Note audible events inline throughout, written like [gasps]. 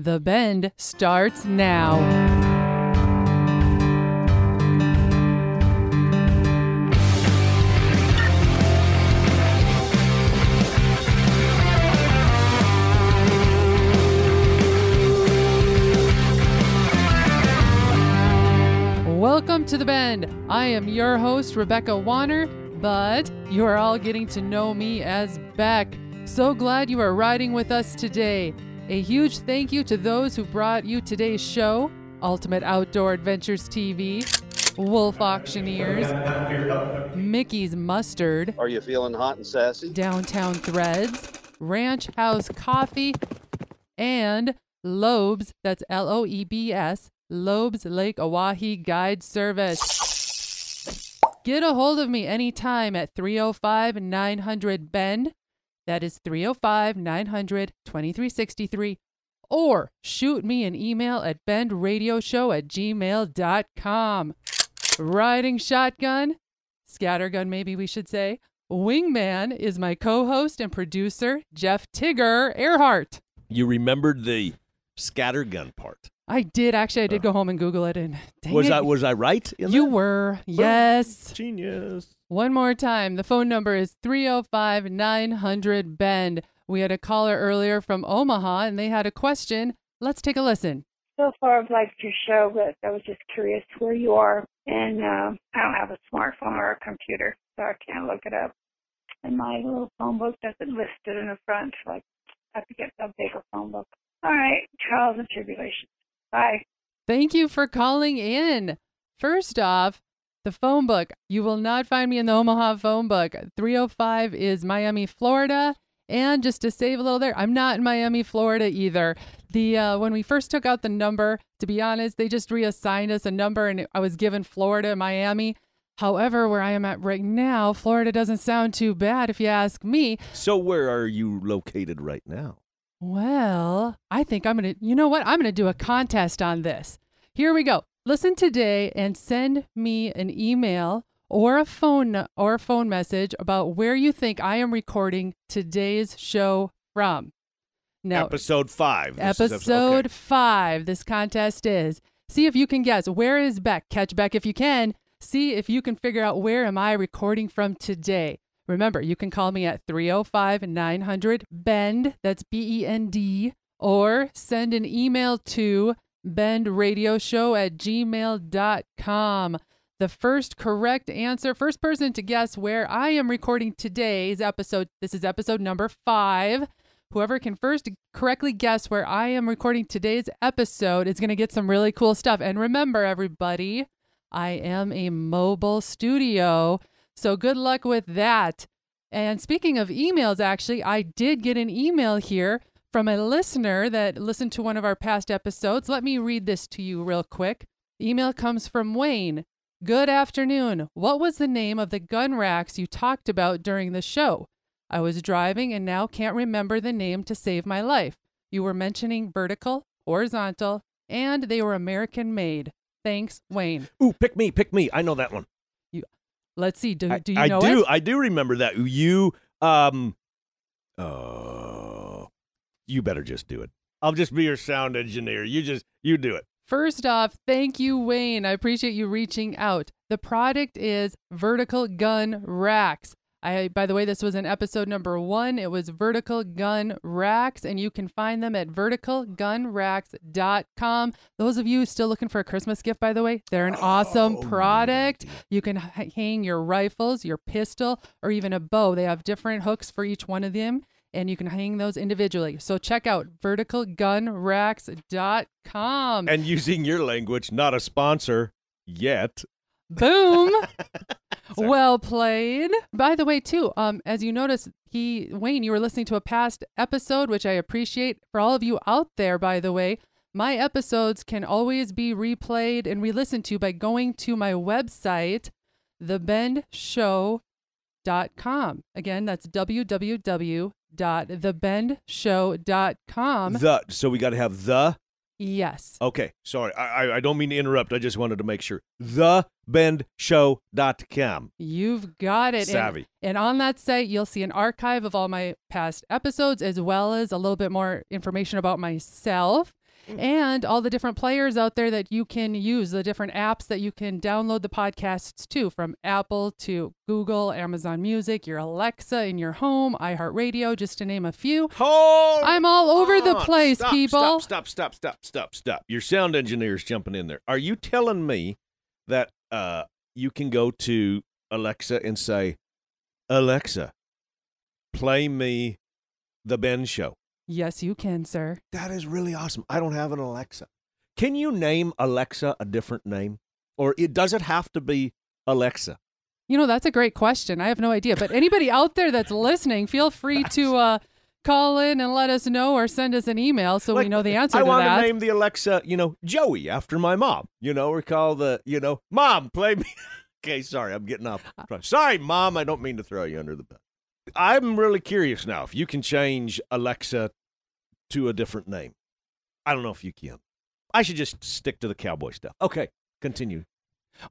The Bend starts now. Welcome to The Bend. I am your host, Rebecca Warner, but you are all getting to know me as Bec. So glad you are riding with us today. A huge thank you to those who brought you today's show Ultimate Outdoor Adventures TV, Wolf Auctioneers, Mickey's Mustard, Are you feeling hot and sassy? Downtown Threads, Ranch House Coffee, and Loeb's, that's L O E B S, Loeb's Lake Oahe Guide Service. Get a hold of me anytime at 305 900 Bend. That is 305 900 2363. Or shoot me an email at bendradioshow at gmail.com. Riding shotgun, scattergun, maybe we should say. Wingman is my co host and producer, Jeff Tigger Earhart. You remembered the scattergun part. I did actually. I did go home and Google it, and [laughs] dang was it, I was I right? in you that? were yes. genius. One more time. The phone number is 305 900 Bend. We had a caller earlier from Omaha, and they had a question. Let's take a listen. So far, I've liked your show, but I was just curious where you are. And uh, I don't have a smartphone or a computer, so I can't look it up. And my little phone book doesn't list it in the front. So I have to get a bigger phone book. All right, trials and tribulations. Bye. Thank you for calling in. First off, the phone book. You will not find me in the Omaha phone book. 305 is Miami, Florida. And just to save a little there, I'm not in Miami, Florida either. The uh, when we first took out the number, to be honest, they just reassigned us a number, and I was given Florida, Miami. However, where I am at right now, Florida doesn't sound too bad if you ask me. So where are you located right now? Well, I think I'm going to, you know what? I'm going to do a contest on this. Here we go. Listen today and send me an email or a phone or a phone message about where you think I am recording today's show from. Now, episode five. This is episode okay. five. This contest is. See if you can guess where is Bec. Catch Bec if you can. See if you can figure out where am I recording from today. Remember, you can call me at 305 900 BEND, that's B E N D, or send an email to bendradioshow at gmail.com. The first correct answer, first person to guess where I am recording today's episode, this is episode number five. Whoever can first correctly guess where I am recording today's episode is going to get some really cool stuff. And remember, everybody, I am a mobile studio. So good luck with that. And speaking of emails, actually, I did get an email here from a listener that listened to one of our past episodes. Let me read this to you real quick. The email comes from Wayne. Good afternoon. What was the name of the gun racks you talked about during the show? I was driving and now can't remember the name to save my life. You were mentioning vertical, horizontal, and they were American made. Thanks, Wayne. Ooh, pick me, pick me. I know that one. Let's see. Do, I, do you I know do. it? I do remember that. You um oh you better just do it. I'll just be your sound engineer. You just you do it. First off, thank you, Wayne. I appreciate you reaching out. The product is Vertical Gun Racks. I, by the way, this was in episode number one. It was Vertical Gun Racks, and you can find them at verticalgunracks.com. Those of you still looking for a Christmas gift, by the way, they're an awesome Oh, product. You can hang your rifles, your pistol, or even a bow. They have different hooks for each one of them, and you can hang those individually. So check out verticalgunracks.com. And using your language, not a sponsor yet. Boom. [laughs] well played. By the way, too, um, as you notice, he Wayne, you were listening to a past episode, which I appreciate. For all of you out there, by the way, my episodes can always be replayed and re-listened to by going to my website, thebendshow.com. Again, that's www.thebendshow.com. The so we got to have the. Yes. Okay, sorry. I, I I don't mean to interrupt. I just wanted to make sure. Thebendshow.com. You've got it. And- Savvy. And, on that site, you'll see an archive of all my past episodes, as well as a little bit more information about myself. And all the different players out there that you can use, the different apps that you can download the podcasts to, from Apple to Google, Amazon Music, your Alexa in your home, iHeartRadio, just to name a few. Hold I'm all over the place, Stop, people. Stop, stop, stop, stop, stop, stop. Your sound engineer's jumping in there. Are you telling me that uh, you can go to Alexa and say, Alexa, play me the Bend Show? Yes, you can, sir. That is really awesome. I don't have an Alexa. Can you name Alexa a different name? Or it does it have to be Alexa? You know, that's a great question. I have no idea. But anybody out there that's listening, feel free to uh, call in and let us know or send us an email so we know the answer I want to name the Alexa, you know, Joey after my mom. You know, or call the, you know, mom, play me. [laughs] okay, sorry, I'm getting off. Sorry, mom, I don't mean to throw you under the bus. I'm really curious now if you can change Alexa to a different name. I don't know if you can. I should just stick to the cowboy stuff. Okay, continue.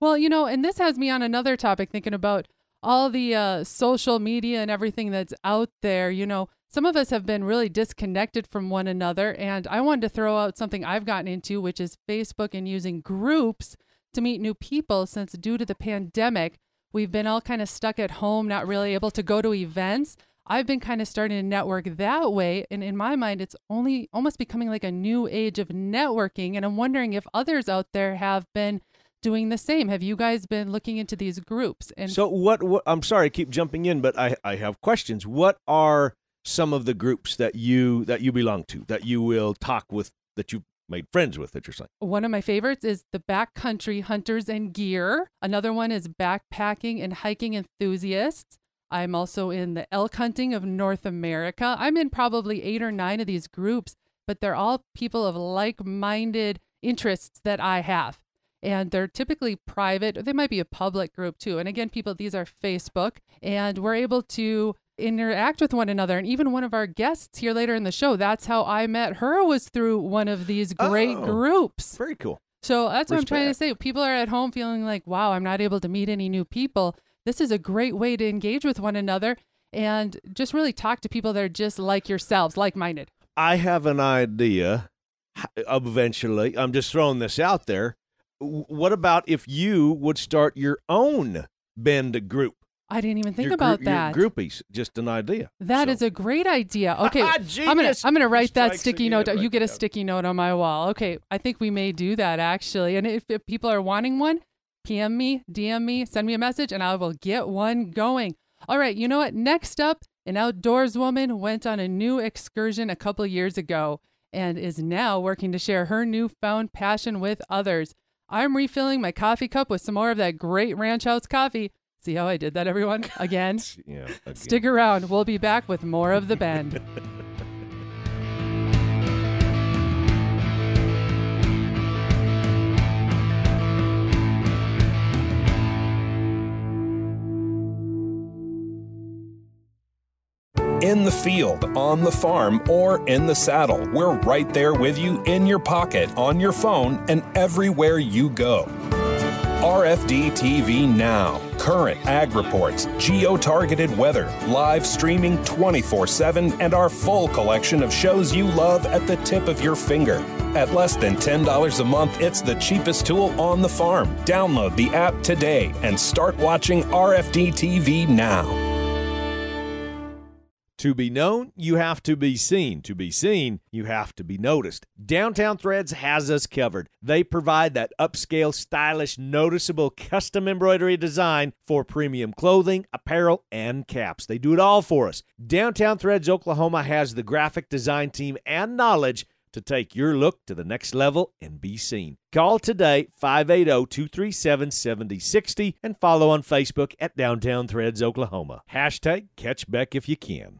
Well, you know, and this has me on another topic thinking about all the uh, social media and everything that's out there. You know, some of us have been really disconnected from one another. And I wanted to throw out something I've gotten into, which is Facebook and using groups to meet new people since due to the pandemic, we've been all kind of stuck at home, not really able to go to events. I've been kind of starting to network that way. And in my mind, it's only almost becoming like a new age of networking. And I'm wondering if others out there have been doing the same. Have you guys been looking into these groups? And So what, what I'm sorry, I keep jumping in, but I, I have questions. What are some of the groups that you that you belong to that you will talk with that you made friends with that you're saying? One of my favorites is the Backcountry Hunters and Gear. Another one is Backpacking and Hiking Enthusiasts. I'm also in the elk hunting of North America. I'm in probably eight or nine of these groups, but they're all people of like minded interests that I have. And they're typically private, or they might be a public group too. And again, people, these are Facebook, and we're able to interact with one another. And even one of our guests here later in the show, that's how I met her, was through one of these great Oh. groups. Very cool. So that's what I'm trying to say. People are at home feeling like, wow, I'm not able to meet any new people. This is a great way to engage with one another and just really talk to people that are just like yourselves, like minded. I have an idea eventually. I'm just throwing this out there. What about if you would start your own bend group? I didn't even think Your about group- your that. groupies, just an idea. That So- is a great idea. [laughs] Okay, ah, I'm gonna I'm gonna write that sticky note. right You get a there. sticky note on my wall. Okay, I think we may do that actually. And if, if people are wanting one, PM me, DM me, send me a message, and I will get one going. All right, you know what? Next up, an outdoors woman went on a new excursion a couple years ago and is now working to share her newfound passion with others. I'm refilling my coffee cup with some more of that great Ranch House coffee. See how I did that, everyone? [laughs] Again. Yeah. again. Stick around. We'll be back with more of The Bend. [laughs] In the field, on the farm, or in the saddle, we're right there with you in your pocket, on your phone, and everywhere you go. RFD TV Now. Current ag reports, geo targeted weather, live streaming 24 7, and our full collection of shows you love at the tip of your finger. At less than $10 a month, it's the cheapest tool on the farm. Download the app today and start watching RFD TV now. To be known, you have to be seen. To be seen, you have to be noticed. Downtown Threads has us covered. They provide that upscale, stylish, noticeable custom embroidery design for premium clothing, apparel, and caps. They do it all for us. Downtown Threads Oklahoma has the graphic design team and knowledge to take your look to the next level and be seen. Call today oh, 580-237-7060 and follow on Facebook at Downtown Threads Oklahoma. Hashtag catch Bec if you can.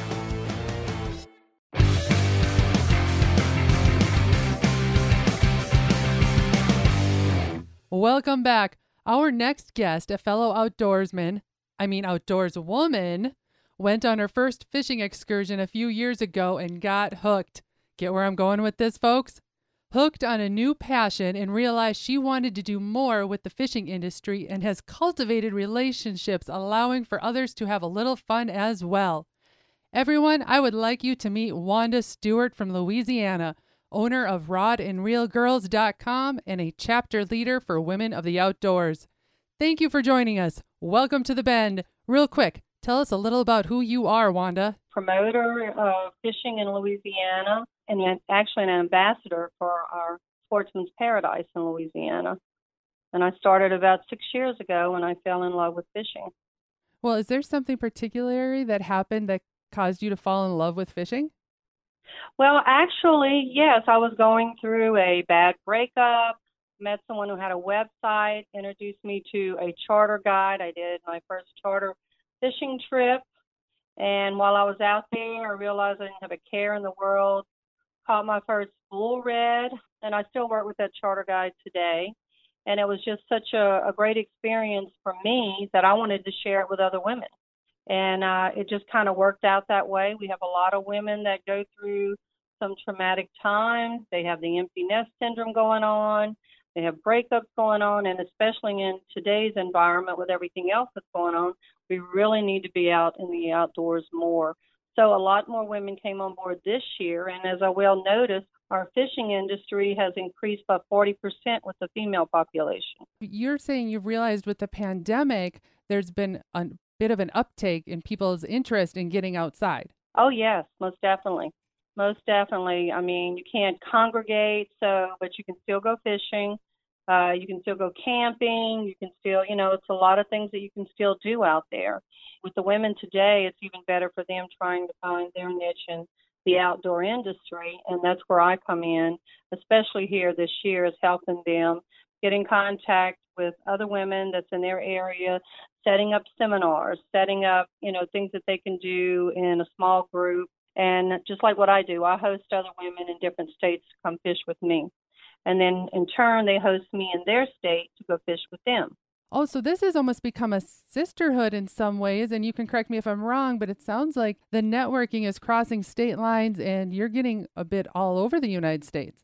Welcome back. Our next guest, a fellow outdoorsman, I mean outdoors woman, went on her first fishing excursion a few years ago and got hooked. Get where I'm going with this, folks? Hooked on a new passion and realized she wanted to do more with the fishing industry and has cultivated relationships allowing for others to have a little fun as well. Everyone, I would like you to meet Wanda Stewart from Louisiana, owner of rodandreelgirls.com and a chapter leader for Women of the Outdoors. Thank you for joining us. Welcome to the Bend. Real quick, tell us a little about who you are, Wanda. Promoter of fishing in Louisiana and actually an ambassador for our Sportsman's Paradise in Louisiana. And I started about six years ago when I fell in love with fishing. Well, is there something particular that happened that caused you to fall in love with fishing? Well, actually, yes. I was going through a bad breakup, met someone who had a website, introduced me to a charter guide. I did my first charter fishing trip. And while I was out there, I realized I didn't have a care in the world. Caught my first bull red, and I still work with that charter guide today. And it was just such a, a great experience for me that I wanted to share it with other women and uh, it just kind of worked out that way. We have a lot of women that go through some traumatic times. They have the empty nest syndrome going on. They have breakups going on, and especially in today's environment with everything else that's going on, we really need to be out in the outdoors more. So a lot more women came on board this year, and as I well noticed, our fishing industry has increased by 40% with the female population. You're saying you've realized with the pandemic, there's been a bit of an uptake in people's interest in getting outside. Oh, yes, most definitely. Most definitely. I mean, you can't congregate, so, but you can still go fishing. Uh, you can still go camping. You can still, you know, it's a lot of things that you can still do out there. With the women today, it's even better for them trying to find their niche in the outdoor industry. And that's where I come in, especially here this year, is helping them get in contact with other women that's in their area setting up seminars, setting up, you know, things that they can do in a small group. And just like what I do, I host other women in different states to come fish with me. And then in turn, they host me in their state to go fish with them. Oh, so this has almost become a sisterhood in some ways. And you can correct me if I'm wrong, but it sounds like the networking is crossing state lines and you're getting a bit all over the United States.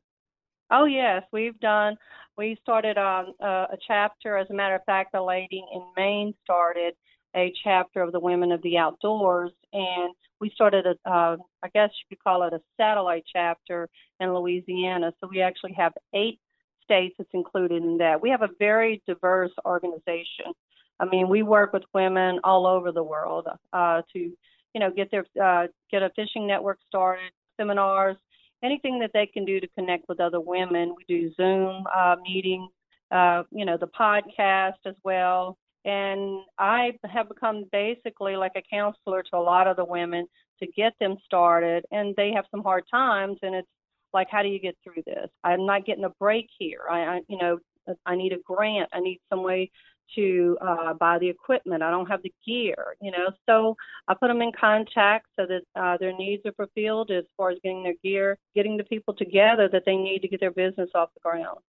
Oh, yes. We've done we started um, a, a chapter. As a matter of fact, a lady in Maine started a chapter of the Women of the Outdoors, and we started a, uh, I guess you could call it a satellite chapter in Louisiana. So we actually have eight states that's included in that. We have a very diverse organization. I mean, we work with women all over the world uh, to, you know, get their uh, get a fishing network started, seminars, anything that they can do to connect with other women. We do Zoom uh, meetings, uh, you know, the podcast as well. And I have become basically like a counselor to a lot of the women to get them started. And they have some hard times, and it's like, how do you get through this? I'm not getting a break here. I, I you know, I need a grant. I need some way to uh, buy the equipment. I don't have the gear, you know. So I put them in contact so that uh, their needs are fulfilled as far as getting their gear, getting the people together that they need to get their business off the ground.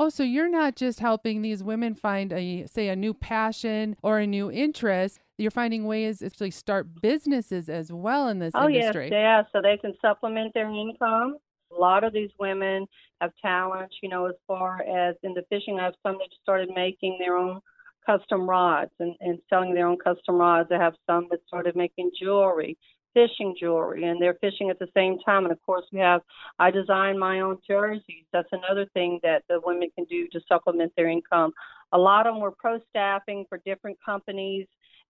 Oh, so you're not just helping these women find a say a new passion or a new interest. You're finding ways to actually start businesses as well in this oh, industry. yes, yeah. So they can supplement their income. A lot of these women have talents, you know, as far as in the fishing. I have some that started making their own custom rods and, and selling their own custom rods. I have some that started making jewelry, fishing jewelry, and they're fishing at the same time. And of course, we have I design my own jerseys. That's another thing that the women can do to supplement their income. A lot of them were pro staffing for different companies,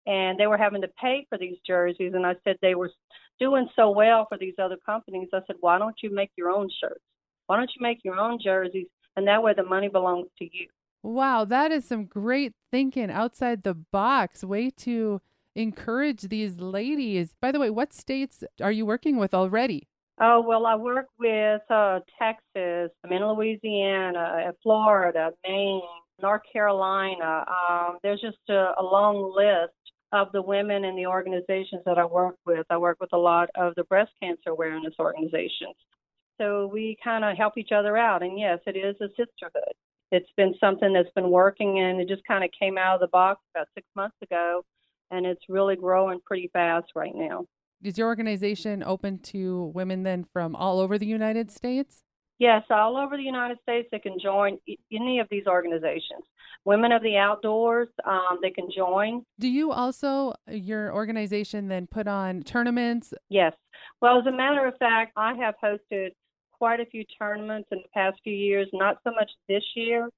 and they were having to pay for these jerseys. And I said they were doing so well for these other companies. I said, why don't you make your own shirts? Why don't you make your own jerseys? And that way the money belongs to you. Wow, that is some great thinking outside the box. Way to encourage these ladies. By the way, what states are you working with already? Oh, well, I work with uh, Texas, I'm in Louisiana, Florida, Maine, North Carolina. Um, there's just a, a long list of the women in the organizations that I work with. I work with a lot of the breast cancer awareness organizations. So we kind of help each other out. And yes, it is a sisterhood it's been something that's been working and it just kind of came out of the box about six months ago and it's really growing pretty fast right now. Is your organization open to women then from all over the United States? Yes, all over the United States, they can join any of these organizations. Women of the Outdoors, um, they can join. Do you also, your organization, then put on tournaments? Yes. Well, as a matter of fact, I have hosted quite a few tournaments in the past few years, not so much this year.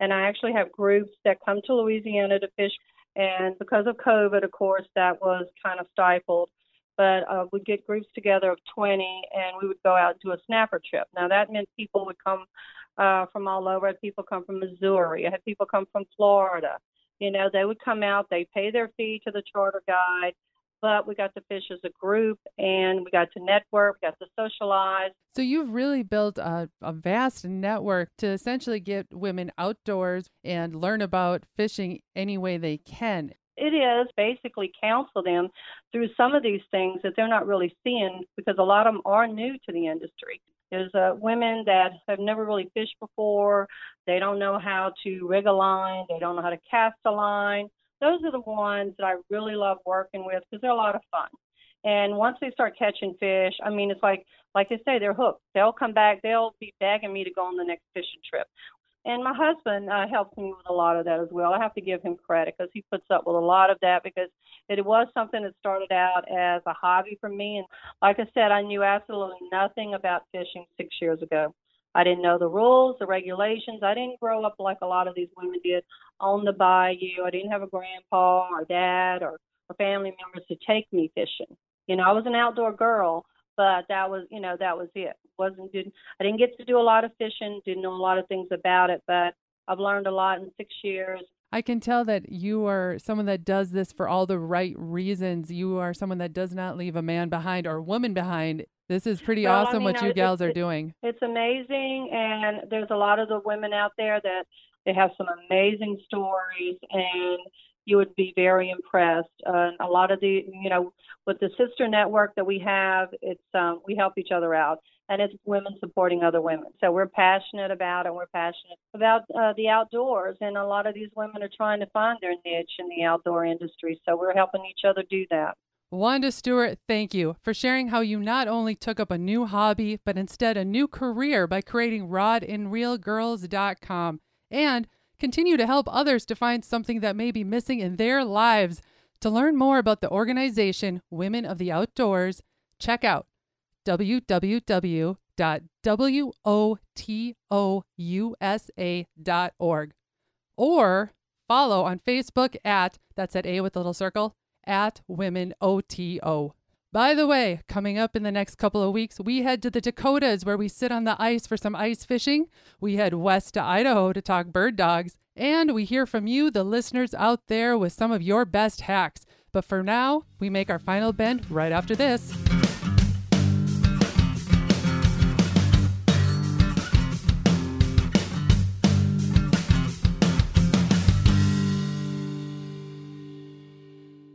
And I actually have groups that come to Louisiana to fish. And because of COVID, of course, that was kind of stifled. But uh, we'd get groups together of 20 and we would go out and do a snapper trip. Now, that meant people would come uh, from all over. I had people come from Missouri. I had people come from Florida. You know, they would come out, they pay their fee to the charter guide but we got to fish as a group and we got to network, we got to socialize. So you've really built a, a vast network to essentially get women outdoors and learn about fishing any way they can. It is basically counsel them through some of these things that they're not really seeing because a lot of them are new to the industry. There's uh, women that have never really fished before. They don't know how to rig a line. They don't know how to cast a line those are the ones that I really love working with because they're a lot of fun. And once they start catching fish, I mean, it's like like I say, they're hooked. They'll come back. They'll be begging me to go on the next fishing trip. And my husband uh, helps me with a lot of that as well. I have to give him credit because he puts up with a lot of that because it was something that started out as a hobby for me. And like I said, I knew absolutely nothing about fishing six years ago. I didn't know the rules, the regulations. I didn't grow up like a lot of these women did on the bayou. I didn't have a grandpa or dad or, or family members to take me fishing. You know, I was an outdoor girl, but that was, you know, that was it. wasn't didn't I didn't get to do a lot of fishing, didn't know a lot of things about it, but I've learned a lot in six years. I can tell that you are someone that does this for all the right reasons. You are someone that does not leave a man behind or woman behind this is pretty well, awesome I mean, what you gals are doing. It's amazing, and there's a lot of the women out there that they have some amazing stories, and you would be very impressed. Uh, a lot of the, you know, with the sister network that we have, it's um, we help each other out, and it's women supporting other women. So we're passionate about and We're passionate about uh, the outdoors, and a lot of these women are trying to find their niche in the outdoor industry. So we're helping each other do that. Wanda Stewart, thank you for sharing how you not only took up a new hobby, but instead a new career by creating rodandreelgirls.com and continue to help others to find something that may be missing in their lives. To learn more about the organization Women of the Outdoors, check out www.wotousa.org or follow on Facebook at, that's at A with a little circle, at Women OTO. By the way, coming up in the next couple of weeks, we head to the Dakotas where we sit on the ice for some ice fishing. We head west to Idaho to talk bird dogs. And we hear from you, the listeners out there, with some of your best hacks. But for now, we make our final bend right after this.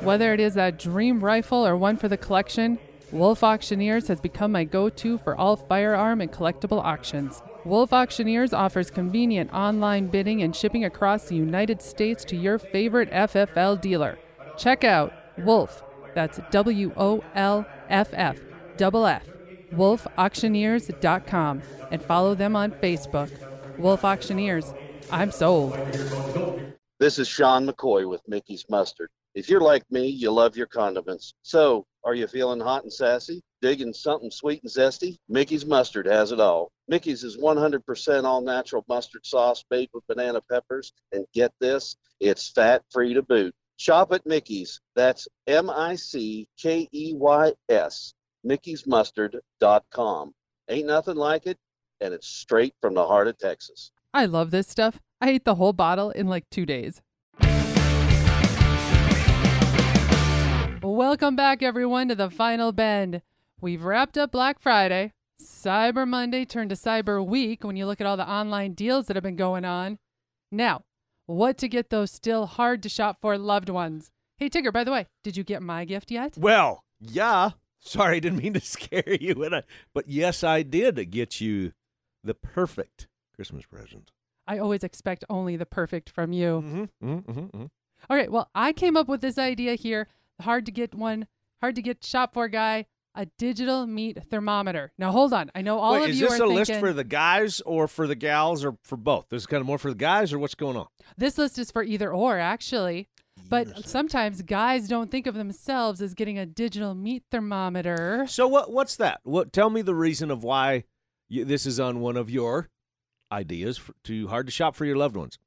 Whether it is that dream rifle or one for the collection, Wolf Auctioneers has become my go to for all firearm and collectible auctions. Wolf Auctioneers offers convenient online bidding and shipping across the United States to your favorite FFL dealer. Check out Wolf, that's W O L F F, wolfauctioneers.com, and follow them on Facebook. Wolf Auctioneers, I'm sold. This is Sean McCoy with Mickey's Mustard. If you're like me, you love your condiments. So, are you feeling hot and sassy? Digging something sweet and zesty? Mickey's Mustard has it all. Mickey's is 100% all natural mustard sauce made with banana peppers. And get this, it's fat free to boot. Shop at Mickey's. That's M I C K E Y S, Mickey'sMustard.com. Ain't nothing like it. and it's straight from the heart of Texas. I love this stuff. I ate the whole bottle in like two days. Welcome back, everyone, to the final bend. We've wrapped up Black Friday. Cyber Monday turned to Cyber Week when you look at all the online deals that have been going on. Now, what to get those still hard to shop for loved ones? Hey, Tigger, by the way, did you get my gift yet? Well, yeah. Sorry, didn't mean to [laughs] scare you. I, but yes, I did get you the perfect Christmas present. I always expect only the perfect from you. Mm-hmm, mm-hmm, mm-hmm. All right, well, I came up with this idea here. Hard to get one, hard to get shop for guy, a digital meat thermometer. Now, hold on. I know all Wait, of is you this a thinking list for the guys or for the gals or for both? This is kind of more for the guys or what's going on? this list is for either or, actually. But sometimes guys don't think of themselves as getting a digital meat thermometer. So what? What's that? What? Tell me the reason of why you, this is on one of your ideas for, to hard to shop for your loved ones.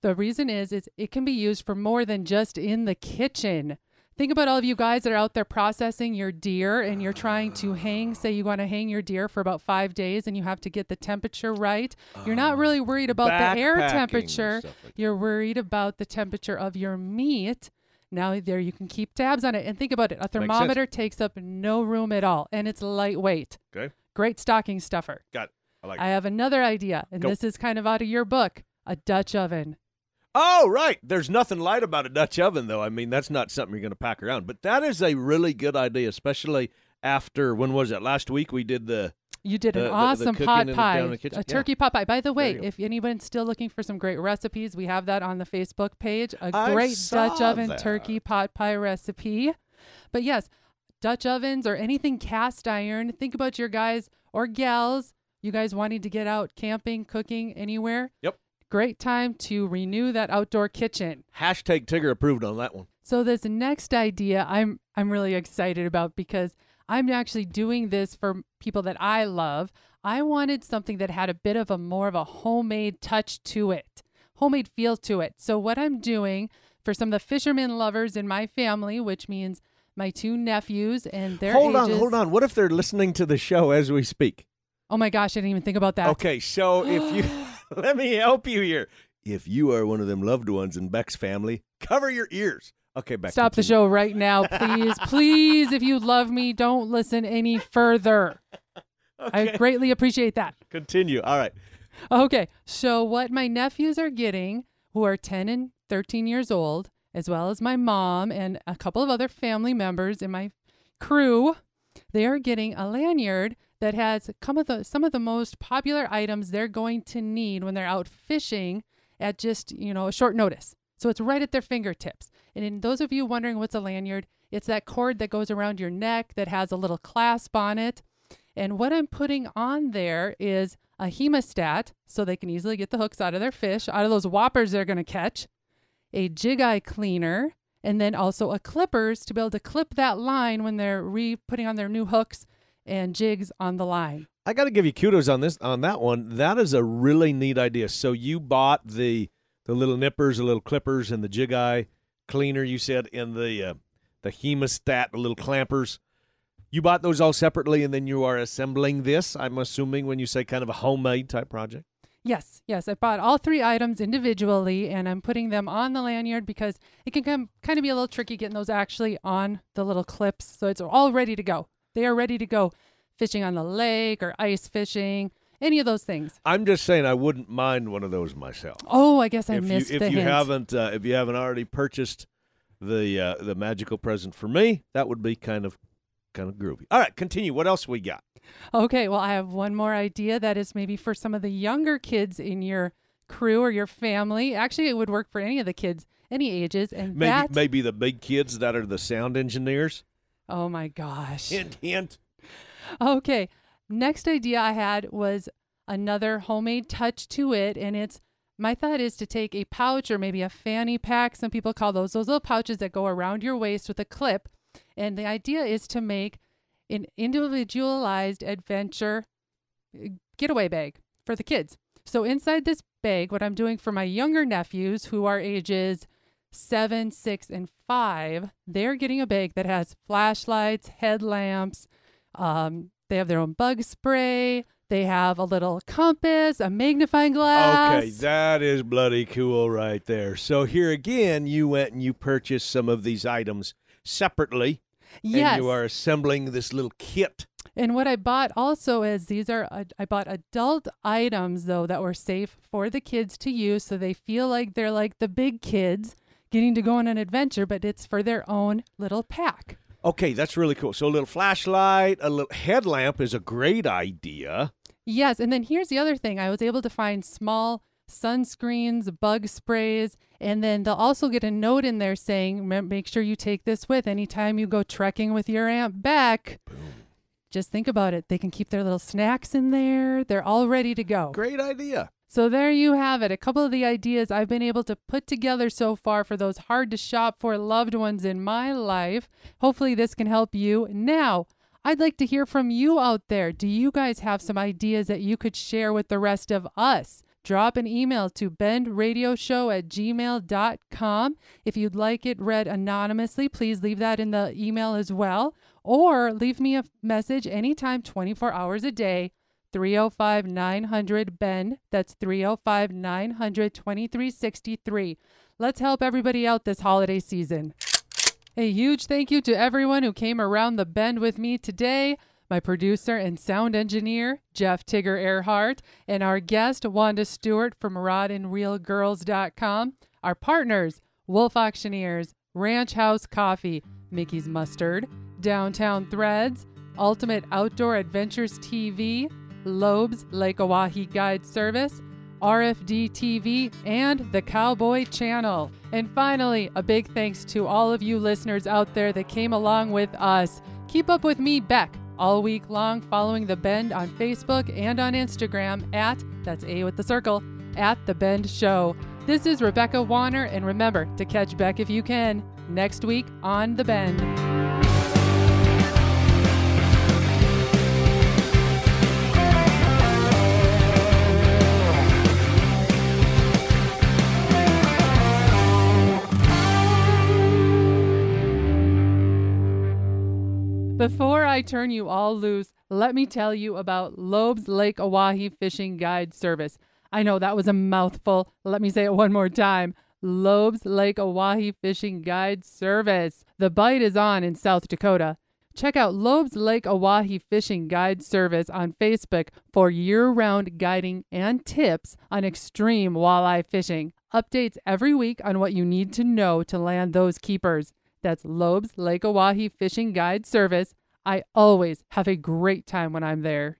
The reason is is it can be used for more than just in the kitchen. Think about all of you guys that are out there processing your deer and you're trying to hang, say you want to hang your deer for about five days and you have to get the temperature right. You're not oh, really worried about the air Backpacking temperature. stuff like that. You're worried about the temperature of your meat. Now there you can keep tabs on it. And think about it. A thermometer takes up no room at all and it's lightweight. Okay, Great stocking stuffer. got it. I like. I have another idea, and Go. this is kind of out of your book. A Dutch oven. Oh, right. There's nothing light about a Dutch oven, though. I mean, that's not something you're going to pack around. But that is a really good idea, especially after when was it? Last week we did the. You did The- an the- the awesome pot the- pie, the a Yeah. turkey pot pie. By the way, if anyone's still looking for some great recipes, we have that on the Facebook page. A I great Dutch oven that. turkey pot pie recipe. But yes, Dutch ovens or anything cast iron. Think about your guys or gals. You guys wanting to get out camping, cooking anywhere. Yep. Great time to renew that outdoor kitchen. Hashtag Tigger approved on that one. So this next idea I'm I'm really excited about because I'm actually doing this for people that I love. I wanted something that had a bit of a more of a homemade touch to it. Homemade feel to it. So what I'm doing for some of the fishermen lovers in my family, which means my two nephews and their hold on, hold on. What if they're listening to the show as we speak? Oh my gosh, I didn't even think about that. Okay, so if you [gasps] [laughs] let me help you here. If you are one of them loved ones in Bec's family, cover your ears. Okay, Bec. Stop the show right now, [laughs] please. please, if you love me, don't listen any further. [laughs] I greatly appreciate that. Continue. All right. Okay, so what my nephews are getting, who are 10 and 13 years old, as well as my mom and a couple of other family members in my crew, they are getting a lanyard that has the some of the most popular items they're going to need when they're out fishing at just, you know, a short notice. So it's right at their fingertips. And in those of you wondering what's a lanyard, it's that cord that goes around your neck that has a little clasp on it. And what I'm putting on there is a hemostat so they can easily get the hooks out of their fish, out of those whoppers they're going to catch, a jig eye cleaner, and then also a clippers to be able to clip that line when they're re putting on their new hooks and jigs on the line. I got to give you kudos on this on that one. That is a really neat idea. So you bought the the little nippers, the little clippers, and the jig eye cleaner. You said in the uh, the hemostat, the little clampers. You bought those all separately, and then you are assembling this. I'm assuming when you say kind of a homemade type project. Yes, yes. I bought all three items individually and I'm putting them on the lanyard because it can come, kind of be a little tricky getting those actually on the little clips. So it's all ready to go. They are ready to go fishing on the lake or ice fishing, any of those things. I'm just saying I wouldn't mind one of those myself. Oh, I guess I if missed you, if you hint. haven't uh, if you haven't already purchased the uh, the magical present for me, that would be kind of kind of groovy. All right, continue. What else we got? Okay, well, I have one more idea that is maybe for some of the younger kids in your crew or your family. Actually, it would work for any of the kids, any ages. And Maybe that, maybe the big kids that are the sound engineers. oh my gosh. Hint, hint. Okay. Next idea I had was another homemade touch to it. And it's my thought is to take a pouch or maybe a fanny pack. Some people call those those little pouches that go around your waist with a clip. And the idea is to make an individualized adventure uh, getaway bag for the kids. So inside this bag, what I'm doing for my younger nephews who are ages seven, six, and five, they're getting a bag that has flashlights, headlamps, um, they have their own bug spray, They have a little compass, a magnifying glass. Okay, that is bloody cool right there. So here again, you went and you purchased some of these items separately. Yes. And you are assembling this little kit. And what I bought also is these are uh, I bought adult items though that were safe for the kids to use so they feel like they're like the big kids getting to go on an adventure but it's for their own little pack. Okay, that's really cool. So a little flashlight, a little headlamp is a great idea. Yes, and then here's the other thing. I was able to find small sunscreens, bug sprays, and then they'll also get a note in there saying, make sure you take this with anytime you go trekking with your Aunt Bec. Just think about it. They can keep their little snacks in there. They're all ready to go. Great idea. So there you have it. A couple of the ideas I've been able to put together so far for those hard to shop for loved ones in my life. Hopefully this can help you. Now, I'd like to hear from you out there. Do you guys have some ideas that you could share with the rest of us? Drop an email to bendradioshow at gmail.com. If you'd like it read anonymously, please leave that in the email as well. Or leave me a message anytime, 24 hours a day. 305 900 BEND. That's 305 900 2363. Let's help everybody out this holiday season. A huge thank you to everyone who came around the bend with me today. My producer and sound engineer, Jeff Tigger Earhart, and our guest, Wanda Stewart from rodandreelgirls.com. Our partners, Wolf Auctioneers, Ranch House Coffee, Mickey's Mustard, Downtown Threads, Ultimate Outdoor Adventures TV, Loeb's Lake Oahe Guide Service, RFD TV, and the Cowboy Channel. And finally, a big thanks to all of you listeners out there that came along with us. Keep up with me, Bec, all week long, following The Bend on Facebook and on Instagram at, that's A with the circle, at The Bend Show. This is Rebecca Warner, and remember to catch Bec if you can next week on The Bend. Before I turn you all loose, let me tell you about Loeb's Lake Oahe Fishing Guide Service. I know that was a mouthful. Let me say it one more time. Loeb's Lake Oahe Fishing Guide Service. The bite is on in South Dakota. Check out Loeb's Lake Oahe Fishing Guide Service on Facebook for year round guiding and tips on extreme walleye fishing. Updates every week on what you need to know to land those keepers. That's Loeb's Lake Oahe Fishing Guide Service. I always have a great time when I'm there.